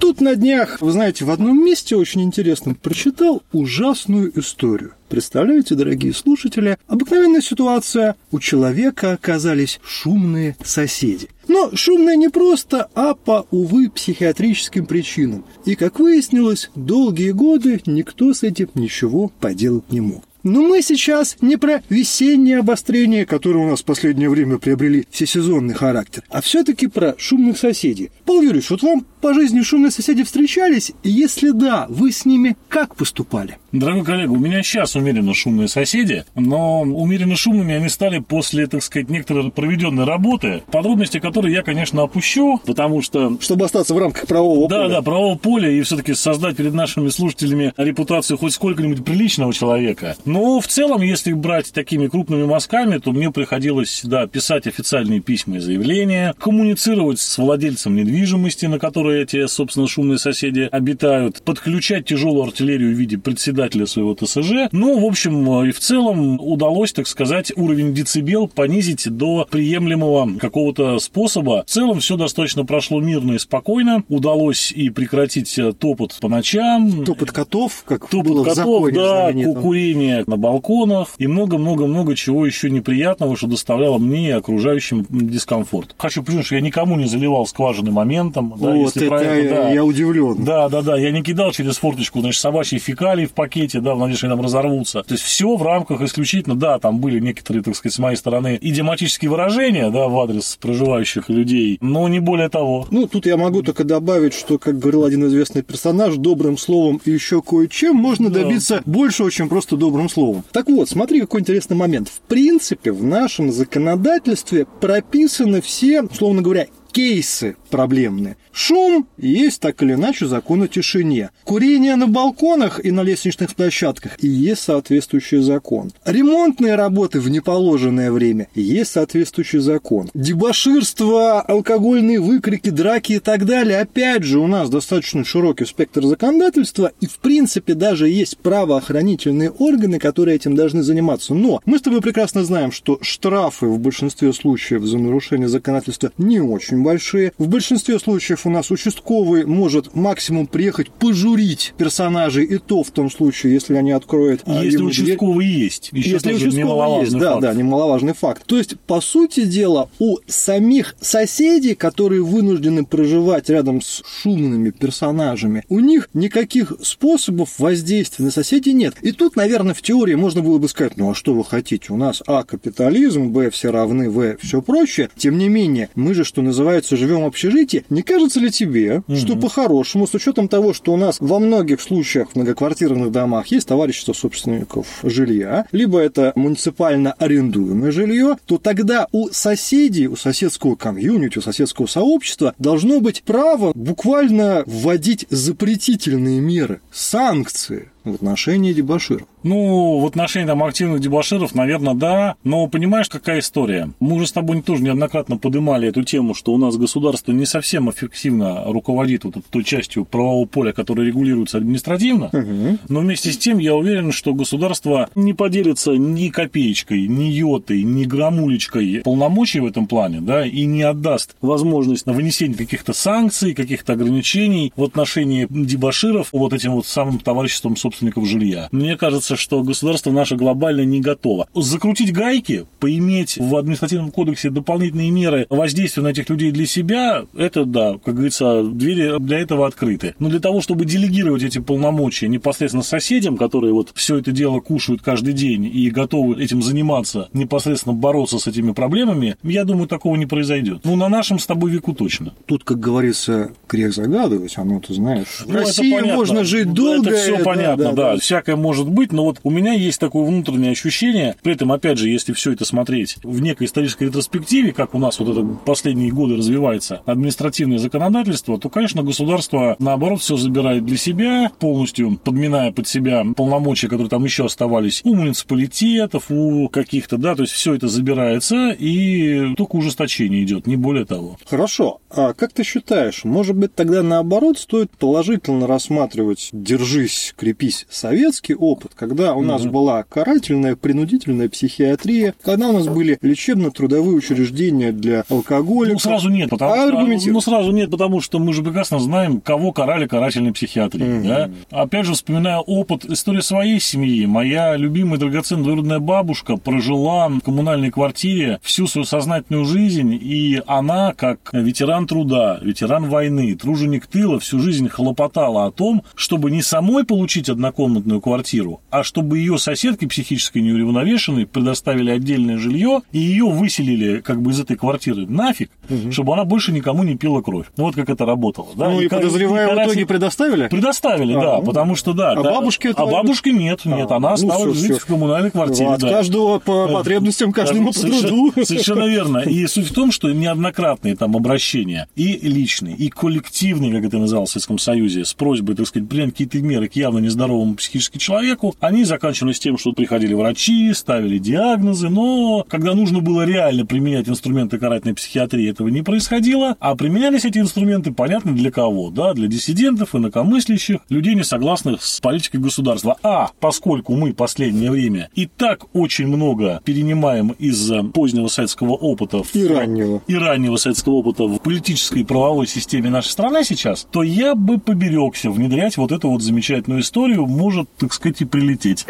Тут на днях, вы знаете, в одном месте очень интересном прочитал ужасную историю. Представляете, дорогие слушатели, обыкновенная ситуация. У человека оказались шумные соседи. Но шумные не просто, а по, увы, психиатрическим причинам. И, как выяснилось, долгие годы никто с этим ничего поделать не мог. Но мы сейчас не про весеннее обострение, которое у нас в последнее время приобрели всесезонный характер, а все-таки про шумных соседей. Павел Юрьевич, вот вам по жизни шумные соседи встречались? И если да, вы с ними как поступали? Дорогой коллега, у меня сейчас умеренно шумные соседи, но умеренно шумными они стали после, так сказать, некоторой проведенной работы, подробности которой я, конечно, опущу, потому что... Чтобы остаться в рамках правового да, поля. Да, да, правового поля и все-таки создать перед нашими слушателями репутацию хоть сколько-нибудь приличного человека. Но в целом, если брать такими крупными мазками, то мне приходилось, да, писать официальные письма и заявления, коммуницировать с владельцем недвижимости, на которой эти, собственно, шумные соседи обитают, подключать тяжелую артиллерию в виде председателя своего ТСЖ. Ну, в общем, и в целом удалось, так сказать, уровень децибел понизить до приемлемого какого-то способа. В целом все достаточно прошло мирно и спокойно. Удалось и прекратить топот по ночам. Топот котов, как топот было котов, в законе да, знаменитом. Курение на балконах и много-много-много чего еще неприятного, что доставляло мне и окружающим дискомфорт. Хочу подчеркнуть, что я никому не заливал скважины моментом. Да, Вот если это про это, да. я удивлен. Да, да, да. Я не кидал через форточку, значит, собачьи фекалии в пакете, да, в надежде, что они там разорвутся. То есть все в рамках исключительно, да, там были некоторые, так сказать, с моей стороны идиоматические выражения, да, в адрес проживающих людей, но не более того. Ну, тут я могу только добавить, что, как говорил один известный персонаж, добрым словом и еще кое-чем можно Да. добиться большего, чем просто добрым словом. Так вот, смотри, какой интересный момент. В принципе, в нашем законодательстве прописаны все, условно говоря, кейсы проблемные. Шум есть так или иначе закон о тишине. Курение на балконах и на лестничных площадках и есть соответствующий закон. Ремонтные работы в неположенное время есть соответствующий закон. Дебоширство, алкогольные выкрики, драки и так далее. Опять же, у нас достаточно широкий спектр законодательства и в принципе даже есть правоохранительные органы, которые этим должны заниматься. Но мы с тобой прекрасно знаем, что штрафы в большинстве случаев за нарушение законодательства не очень большие. В большинстве случаев у нас участковый может максимум приехать пожурить персонажей, и то в том случае, если они откроют а, Если ему дверь. участковый есть. Еще Если участковый есть, немаловажный да, факт. да, немаловажный факт. То есть, по сути дела, у самих соседей, которые вынуждены проживать рядом с шумными персонажами, у них никаких способов воздействия на соседей нет. И тут, наверное, в теории можно было бы сказать, ну а что вы хотите? У нас А, капитализм, Б, все равны, В, все прочее. Тем не менее, мы же, что называется, живем в общежитии. Не кажется ли тебе, что по-хорошему, с учетом того, что у нас во многих случаях в многоквартирных домах есть товарищество собственников жилья, либо это муниципально арендуемое жилье, то тогда у соседей, у соседского комьюнити, у соседского сообщества должно быть право буквально вводить запретительные меры, санкции в отношении дебоширов. Ну, в отношении там активных дебоширов, наверное, да. Но понимаешь, какая история? Мы уже с тобой тоже неоднократно поднимали эту тему, что у нас государство не совсем эффективно руководит вот той частью правового поля, которая регулируется административно. Но вместе с тем я уверен, что государство не поделится ни копеечкой, ни йотой, ни грамулечкой полномочий в этом плане, да, и не отдаст возможность на вынесение каких-то санкций, каких-то ограничений в отношении дебоширов вот этим вот самым товариществом собственников жилья. Мне кажется, что государство наше глобально не готово. Закрутить гайки, поиметь в административном кодексе дополнительные меры воздействия на этих людей для себя, это да, как говорится, двери для этого открыты. Но для того, чтобы делегировать эти полномочия непосредственно соседям, которые вот все это дело кушают каждый день и готовы этим заниматься, непосредственно бороться с этими проблемами, я думаю, такого не произойдет. Ну, на нашем с тобой веку точно. Тут, как говорится, грех загадывать, оно, ты знаешь, в Ну, это России понятно. можно жить Да, долго. Это все да, понятно, да, Всякое может быть, но вот у меня есть такое внутреннее ощущение. При этом, опять же, если все это смотреть в некой исторической ретроспективе, как у нас вот это последние годы развивается административное законодательство, то, конечно, государство, наоборот, все забирает для себя, полностью подминая под себя полномочия, которые там еще оставались у муниципалитетов, у каких-то, да, то есть все это забирается, и только ужесточение идет, не более того. Хорошо. А как ты считаешь, может быть, тогда наоборот стоит положительно рассматривать «держись, крепись весь советский опыт, когда у нас была карательная, принудительная психиатрия, когда у нас были лечебно-трудовые учреждения для алкоголиков. Ну, сразу нет, потому что, ну, сразу нет, потому что мы же прекрасно знаем, кого карали карательной психиатрии. Mm-hmm. Да? Опять же, вспоминая опыт, история своей семьи, моя любимая драгоценная двоюродная бабушка прожила в коммунальной квартире всю свою сознательную жизнь, и она, как ветеран труда, ветеран войны, труженик тыла, всю жизнь хлопотала о том, чтобы не самой получить однокомнатную квартиру, а чтобы ее соседки психически неуравновешенной предоставили отдельное жилье и ее выселили как бы из этой квартиры нафиг, угу. чтобы она больше никому не пила кровь. Ну вот как это работало. Да? Ну и, и подозреваю, и в итоге предоставили? Предоставили, а, да, ну, потому что да. А да, бабушке А бабушке нет, нет, а, она ну, осталась все, жить все. в коммунальной квартире. От да. каждого по потребностям, каждому по труду. Совершенно верно. И суть в том, что неоднократные там обращения и личные, и коллективные, как это называлось в Советском Союзе, с просьбой, так сказать, принять какие-то меры к явно нездоровому психически человеку, они заканчивались тем, что приходили врачи, ставили диагнозы, но когда нужно было реально применять инструменты карательной психиатрии, этого не происходило, а применялись эти инструменты, понятно, для кого, да, для диссидентов, инакомыслящих, людей, не согласных с политикой государства. А поскольку мы последнее время и так очень много перенимаем из позднего советского опыта и раннего. и раннего советского опыта в политической и правовой системе нашей страны сейчас, то я бы поберегся внедрять вот эту вот замечательную историю, может, так сказать, и прилететь.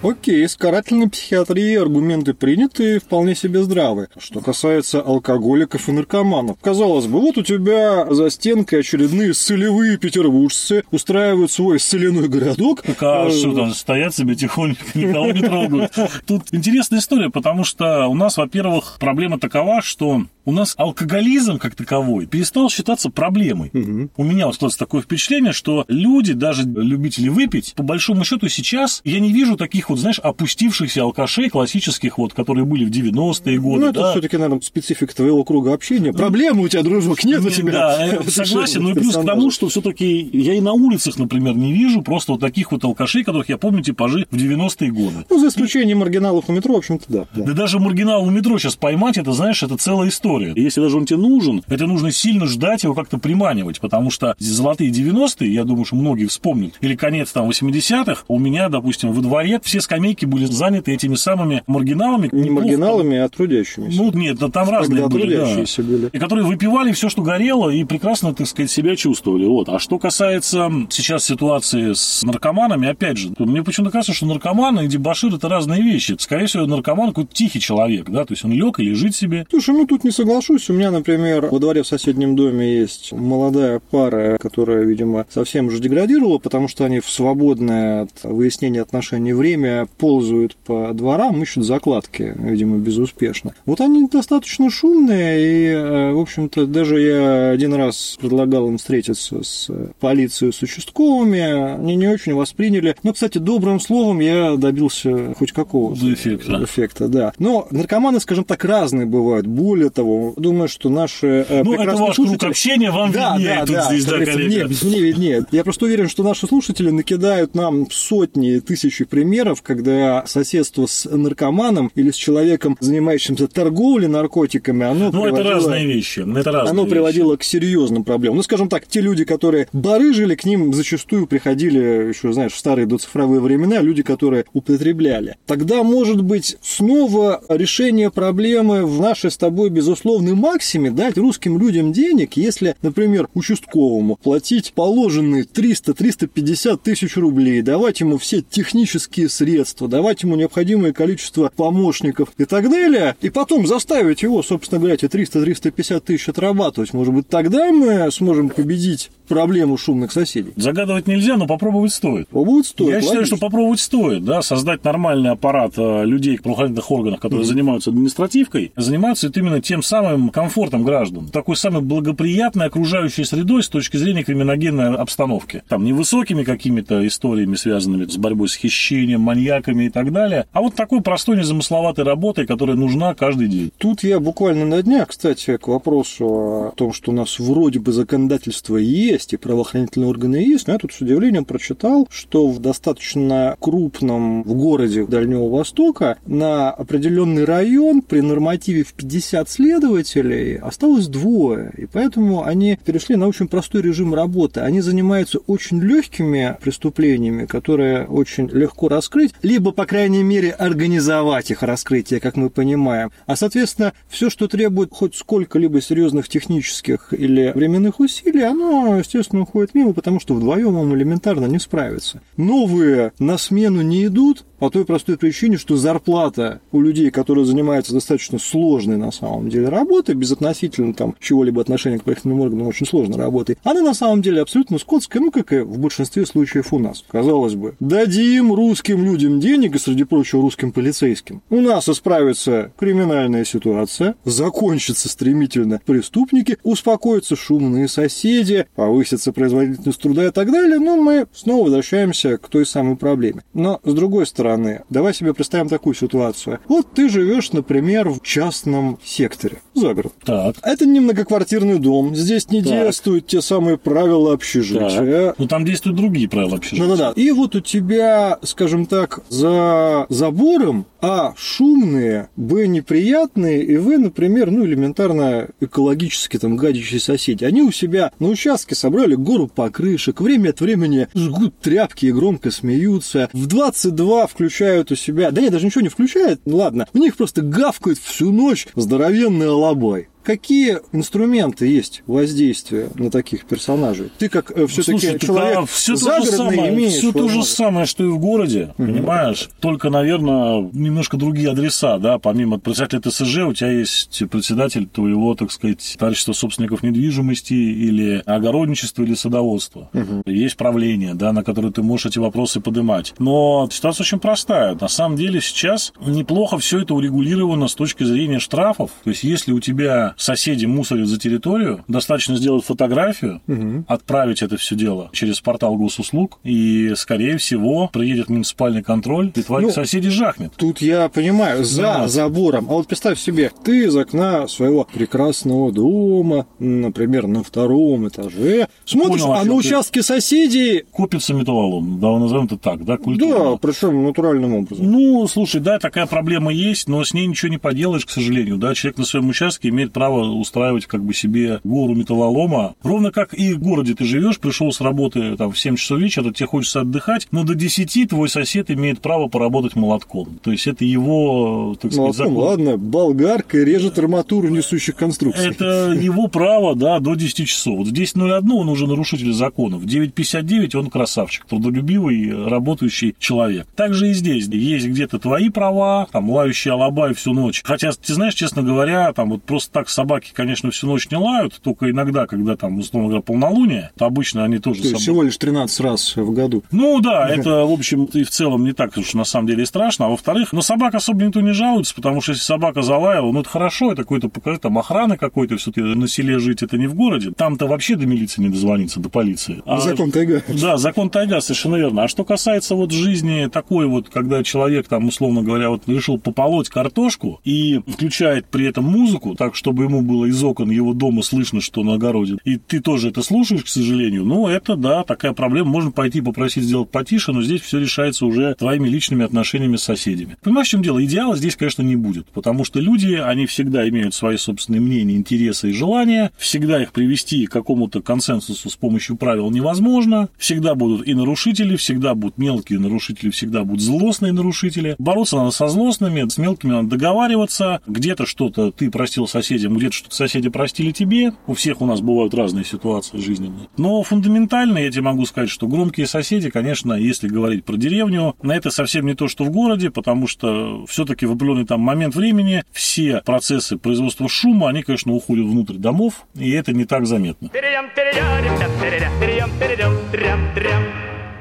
Окей, с карательной психиатрией аргументы приняты вполне себе здравы. Что касается алкоголиков и наркоманов. Казалось бы, вот у тебя за стенкой очередные солевые петербуржцы устраивают свой соляной городок. Так а э, что там, стоят себе тихонько, никого не трогают. Тут интересная история, потому что у нас, во-первых, проблема такова, что у нас алкоголизм как таковой перестал считаться проблемой. Угу. У меня вот складывается такое впечатление, что люди, даже любители выпить, по большому счету сейчас я не вижу таких вот, знаешь, опустившихся алкашей классических, вот, которые были в 90-е годы. Ну, это да? все-таки, наверное, специфика твоего круга общения. Проблемы у тебя, дружок, нет у тебя. Да, согласен. Ну и плюс к тому, что все-таки я и на улицах, например, не вижу просто вот таких вот алкашей, которых я помню типажи в 90-е годы. Ну, за исключением маргиналов у метро, в общем-то, да. Да, да даже маргинал у метро сейчас поймать, это, знаешь, это целая история история. И если даже он тебе нужен, это нужно сильно ждать его как-то приманивать, потому что золотые 90-е, я думаю, что многие вспомнят, или конец там 80-х, у меня, допустим, во дворе все скамейки были заняты этими самыми маргиналами. Не маргиналами, а трудящимися. Ну, нет, да, там разные Когда были, да. были. И которые выпивали все, что горело, и прекрасно, так сказать, себя чувствовали. Вот. А что касается сейчас ситуации с наркоманами, опять же, мне почему-то кажется, что наркоманы и дебашир это разные вещи. Скорее всего, наркоман какой-то тихий человек, да, то есть он лег и лежит себе. Слушай, ну тут не согласен соглашусь. У меня, например, во дворе в соседнем доме есть молодая пара, которая, видимо, совсем уже деградировала, потому что они в свободное от выяснения отношений время ползают по дворам, ищут закладки, видимо, безуспешно. Вот они достаточно шумные, и, э, в общем-то, даже я один раз предлагал им встретиться с полицией, с участковыми, они не очень восприняли. Но, кстати, добрым словом я добился хоть какого-то эффекта. эффекта да. Но наркоманы, скажем так, разные бывают. Более того, думаю, что наши э, ну, это ваш слушатели... круг общения, вам да, виднее да, тут да, здесь, да, коллега. Мне виднее. Я просто уверен, что наши слушатели накидают нам сотни, тысячи примеров, когда соседство с наркоманом или с человеком, занимающимся торговлей наркотиками, оно Ну, приводило... это разные вещи. Это разные оно вещи. приводило к серьезным проблемам. Ну, скажем так, те люди, которые барыжили, к ним зачастую приходили, еще, знаешь, в старые доцифровые времена, люди, которые употребляли. Тогда, может быть, снова решение проблемы в нашей с тобой, безусловно, условной максиме дать русским людям денег, если, например, участковому платить положенные 300-350 тысяч рублей, давать ему все технические средства, давать ему необходимое количество помощников и так далее, и потом заставить его, собственно говоря, эти 300-350 тысяч отрабатывать. Может быть, тогда мы сможем победить проблему шумных соседей. Загадывать нельзя, но попробовать стоит. Попробовать стоит. Я логично. считаю, что попробовать стоит, да, создать нормальный аппарат э, людей в правоохранительных органах, которые mm-hmm. занимаются административкой, занимаются именно тем самым комфортом граждан, такой самой благоприятной окружающей средой с точки зрения криминогенной обстановки. Там невысокими какими-то историями, связанными с борьбой с хищением, маньяками и так далее, а вот такой простой незамысловатой работой, которая нужна каждый день. Тут я буквально на днях, кстати, к вопросу о том, что у нас вроде бы законодательство есть, и правоохранительные органы есть, но я тут с удивлением прочитал, что в достаточно крупном в городе Дальнего Востока на определенный район при нормативе в 50 лет следователей осталось двое, и поэтому они перешли на очень простой режим работы. Они занимаются очень легкими преступлениями, которые очень легко раскрыть, либо, по крайней мере, организовать их раскрытие, как мы понимаем. А, соответственно, все, что требует хоть сколько-либо серьезных технических или временных усилий, оно, естественно, уходит мимо, потому что вдвоем им элементарно не справиться. Новые на смену не идут, по той простой причине, что зарплата у людей, которые занимаются достаточно сложной на самом деле работой, безотносительно там чего-либо отношения к правительственным органам очень сложной работой, она на самом деле абсолютно скотская, ну, как и в большинстве случаев у нас. Казалось бы, дадим русским людям денег, и, среди прочего, русским полицейским. У нас исправится криминальная ситуация, закончится стремительно преступники, успокоятся шумные соседи, повысится производительность труда и так далее, но мы снова возвращаемся к той самой проблеме. Но, с другой стороны, давай себе представим такую ситуацию. Вот ты живешь, например, в частном секторе, за город. Так. Это не многоквартирный дом, здесь не так. действуют те самые правила общежития. Так. Ну, там действуют другие правила общежития. Да-да-да. И вот у тебя, скажем так, за забором а шумные, б неприятные, и в, например, ну, элементарно экологически там гадящие соседи. Они у себя на участке собрали гору покрышек, время от времени жгут тряпки и громко смеются. В 22 включают у себя, да нет, даже ничего не включают, ну ладно, у них просто гавкают всю ночь здоровенный алабай какие инструменты есть воздействия на таких персонажей? Ты как э, все-таки человек а все загородный самое, имеешь Все то же самое, что и в городе, угу. понимаешь? Только, наверное, немножко другие адреса, да, помимо председателя ТСЖ у тебя есть председатель твоего, так сказать, товарищества собственников недвижимости или огородничества или садоводства. Угу. Есть правление, да, на которое ты можешь эти вопросы поднимать. Но ситуация очень простая. На самом деле сейчас неплохо все это урегулировано с точки зрения штрафов. То есть, если у тебя соседи мусорят за территорию, достаточно сделать фотографию, угу. отправить это все дело через портал госуслуг, и, скорее всего, приедет муниципальный контроль, и твоих ну, соседей жахнет. Тут я понимаю, за да. забором. А вот представь себе, ты из окна своего прекрасного дома, например, на втором этаже, смотришь, Понял, а на участке соседей... Копится металлолом, да, назовем это так, да, культурно. Да, причем натуральным образом. Ну, слушай, да, такая проблема есть, но с ней ничего не поделаешь, к сожалению, да, человек на своем участке имеет право право устраивать как бы себе гору металлолома. Ровно как и в городе ты живешь, пришел с работы там, в 7 часов вечера, тебе хочется отдыхать, но до 10 твой сосед имеет право поработать молотком. То есть это его, так сказать, закон. ладно, болгарка режет арматуру несущих конструкций. Это его право, да, до 10 часов. Вот в 10.01 он уже нарушитель законов. В 9.59 он красавчик, трудолюбивый, работающий человек. Также и здесь есть где-то твои права, там, лающий алабай всю ночь. Хотя, ты знаешь, честно говоря, там вот просто так собаки, конечно, всю ночь не лают, только иногда, когда там, условно говоря, полнолуние, то обычно они тоже... То есть всего лишь 13 раз в году. Ну да, это, в общем, и в целом не так уж на самом деле страшно. А во-вторых, но собак особо никто не жалуется, потому что если собака залаяла, ну это хорошо, это какой-то, покажи, там охраны какой-то, все-таки на селе жить, это не в городе. Там-то вообще до милиции не дозвониться, до полиции. А, закон тайга. Да, закон тайга, совершенно верно. А что касается вот жизни такой вот, когда человек там, условно говоря, вот решил пополоть картошку и включает при этом музыку, так, чтобы ему было из окон его дома слышно, что на огороде, и ты тоже это слушаешь, к сожалению, ну, это, да, такая проблема. Можно пойти попросить сделать потише, но здесь все решается уже твоими личными отношениями с соседями. Понимаешь, в чем дело? Идеала здесь, конечно, не будет, потому что люди, они всегда имеют свои собственные мнения, интересы и желания, всегда их привести к какому-то консенсусу с помощью правил невозможно, всегда будут и нарушители, всегда будут мелкие нарушители, всегда будут злостные нарушители. Бороться надо со злостными, с мелкими надо договариваться, где-то что-то ты простил соседям, где-то что-то соседи простили тебе. У всех у нас бывают разные ситуации жизненные. Но фундаментально я тебе могу сказать, что громкие соседи, конечно, если говорить про деревню, на это совсем не то, что в городе, потому что все-таки в определенный там момент времени все процессы производства шума, они, конечно, уходят внутрь домов, и это не так заметно.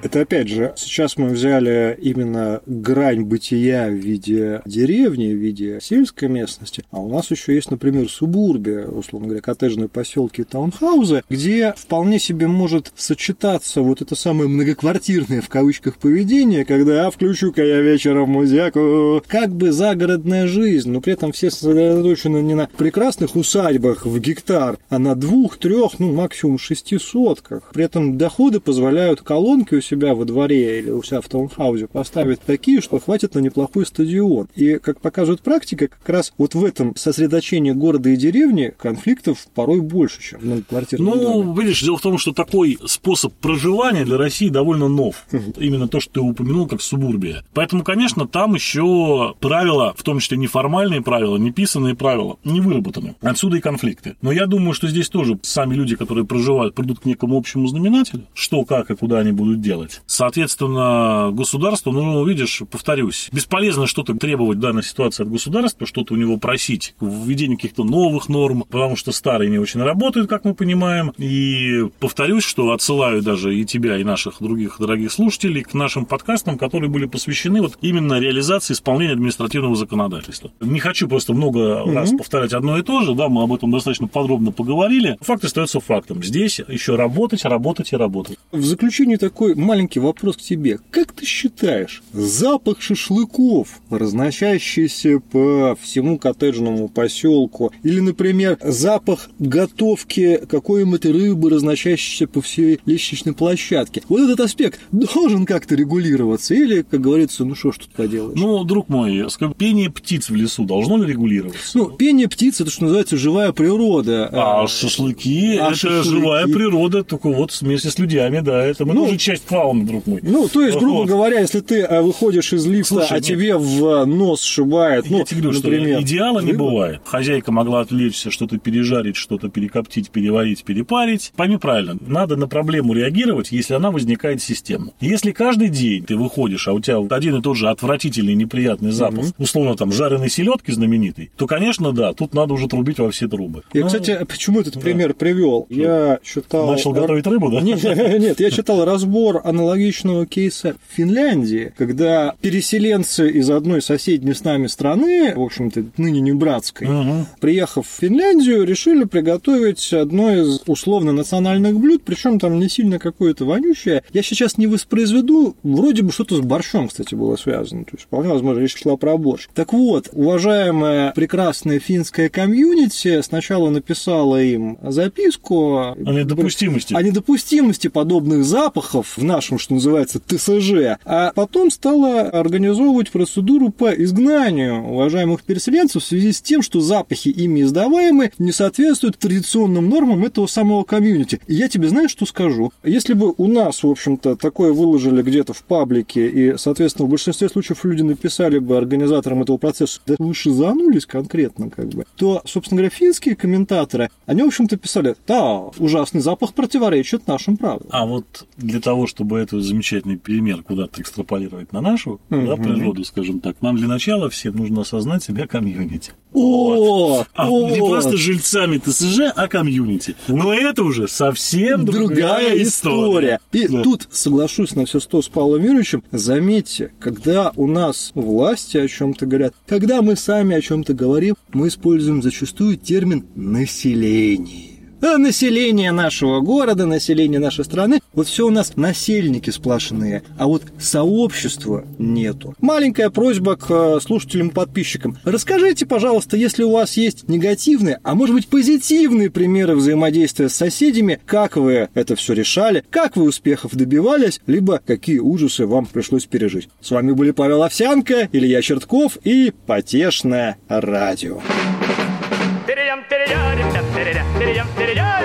Это опять же, сейчас мы взяли именно грань бытия в виде деревни, в виде сельской местности, а у нас еще есть, например, субурбия, условно говоря, коттеджные поселки таунхаузы, где вполне себе может сочетаться вот это самое многоквартирное в кавычках поведение, когда «а, включу-ка я вечером музяку», как бы загородная жизнь, но при этом все сосредоточены не на прекрасных усадьбах в гектар, а на двух, трех, ну максимум шести сотках. При этом доходы позволяют колонки у себя во дворе или у себя в таунхаузе поставить такие, что хватит на неплохой стадион. И, как показывает практика, как раз вот в этом сосредоточении города и деревни конфликтов порой больше, чем в многоквартирном Ну, доме. видишь, дело в том, что такой способ проживания для России довольно нов. Именно то, что ты упомянул, как субурбия. Поэтому, конечно, там еще правила, в том числе неформальные правила, неписанные правила, не выработаны. Отсюда и конфликты. Но я думаю, что здесь тоже сами люди, которые проживают, придут к некому общему знаменателю, что, как и куда они будут делать. Соответственно, государство, ну, видишь, повторюсь, бесполезно что-то требовать в данной ситуации от государства, что-то у него просить, введение каких-то новых норм, потому что старые не очень работают, как мы понимаем. И повторюсь, что отсылаю даже и тебя, и наших других дорогих слушателей к нашим подкастам, которые были посвящены вот именно реализации исполнения административного законодательства. Не хочу просто много раз повторять одно и то же, да, мы об этом достаточно подробно поговорили. Факт остается фактом. Здесь еще работать, работать и работать. В заключение такой маленький вопрос к тебе. Как ты считаешь, запах шашлыков, разносящийся по всему коттеджному поселку, или, например, запах готовки какой-нибудь рыбы, разносящийся по всей лестничной площадке, вот этот аспект должен как-то регулироваться? Или, как говорится, ну что ж тут поделаешь? Ну, друг мой, пение птиц в лесу должно ли регулироваться? Ну, пение птиц – это, что называется, живая природа. А шашлыки а это шашлыки? живая природа, только вот вместе с людьми, да, это мы Ну, тоже часть фауны, друг мой. Ну, то есть, грубо Вот. говоря, если ты э, выходишь из лифта, Слушай, а нет. тебе в нос сшибает, ну, тебе говорю, например, что идеала не бывает. Хозяйка могла отвлечься, что-то пережарить, что-то перекоптить, переварить, перепарить. Пойми правильно, надо на проблему реагировать, если она возникает системно. Если каждый день ты выходишь, а у тебя один и тот же отвратительный неприятный запах, условно там жареной селедки знаменитой, то, конечно, да, тут надо уже трубить во все трубы. Я, Ну, кстати, почему этот пример привел? Я читал... Начал готовить рыбу, да? Нет, нет, я читал разбор аналогичного кейса в Финляндии, когда переселенцы из одной соседней с нами страны, в общем-то, ныне не братской, Мгм. приехав в Финляндию, решили приготовить одно из условно национальных блюд, причем там не сильно какое-то вонючее. Я сейчас не воспроизведу, вроде бы что-то с борщом, кстати, было связано. То есть, вполне возможно, речь шла про борщ. Так вот, уважаемая прекрасная финская комьюнити сначала написала им записку О недопустимости. о недопустимости подобных запахов в нашем, что называется, ТСЖ, а потом стала организовывать процедуру по изгнанию уважаемых переселенцев в связи с тем, что запахи ими издаваемые не соответствуют традиционным нормам этого самого комьюнити. И я тебе знаешь, что скажу? Если бы у нас, в общем-то, такое выложили где-то в паблике, и, соответственно, в большинстве случаев люди написали бы организаторам этого процесса, да вы шизанулись конкретно, как бы, то, собственно говоря, финские комментаторы, они, в общем-то, писали, да, ужасный запах противоречит нашим правилам. А вот для того, чтобы этот замечательный пример куда-то экстраполировать на нашу да, природу, скажем так, нам для начала всем нужно осознать себя комьюнити. О, А о, не просто жильцами ТСЖ, а комьюнити. Но это уже совсем другая история. И Да. тут соглашусь на все сто с Павлом Юрьевичем. Заметьте, когда у нас власти о чем-то говорят, когда мы сами о чем-то говорим, мы используем зачастую термин население. Население нашего города, население нашей страны, вот все у нас насельники сплошные, а вот сообщества нету. Маленькая просьба к э, слушателям и подписчикам. Расскажите, пожалуйста, если у вас есть негативные, а может быть позитивные примеры взаимодействия с соседями, как вы это все решали, как вы успехов добивались, либо какие ужасы вам пришлось пережить. С вами были Павел Овсянко, Илья Чертков и Потешное радио.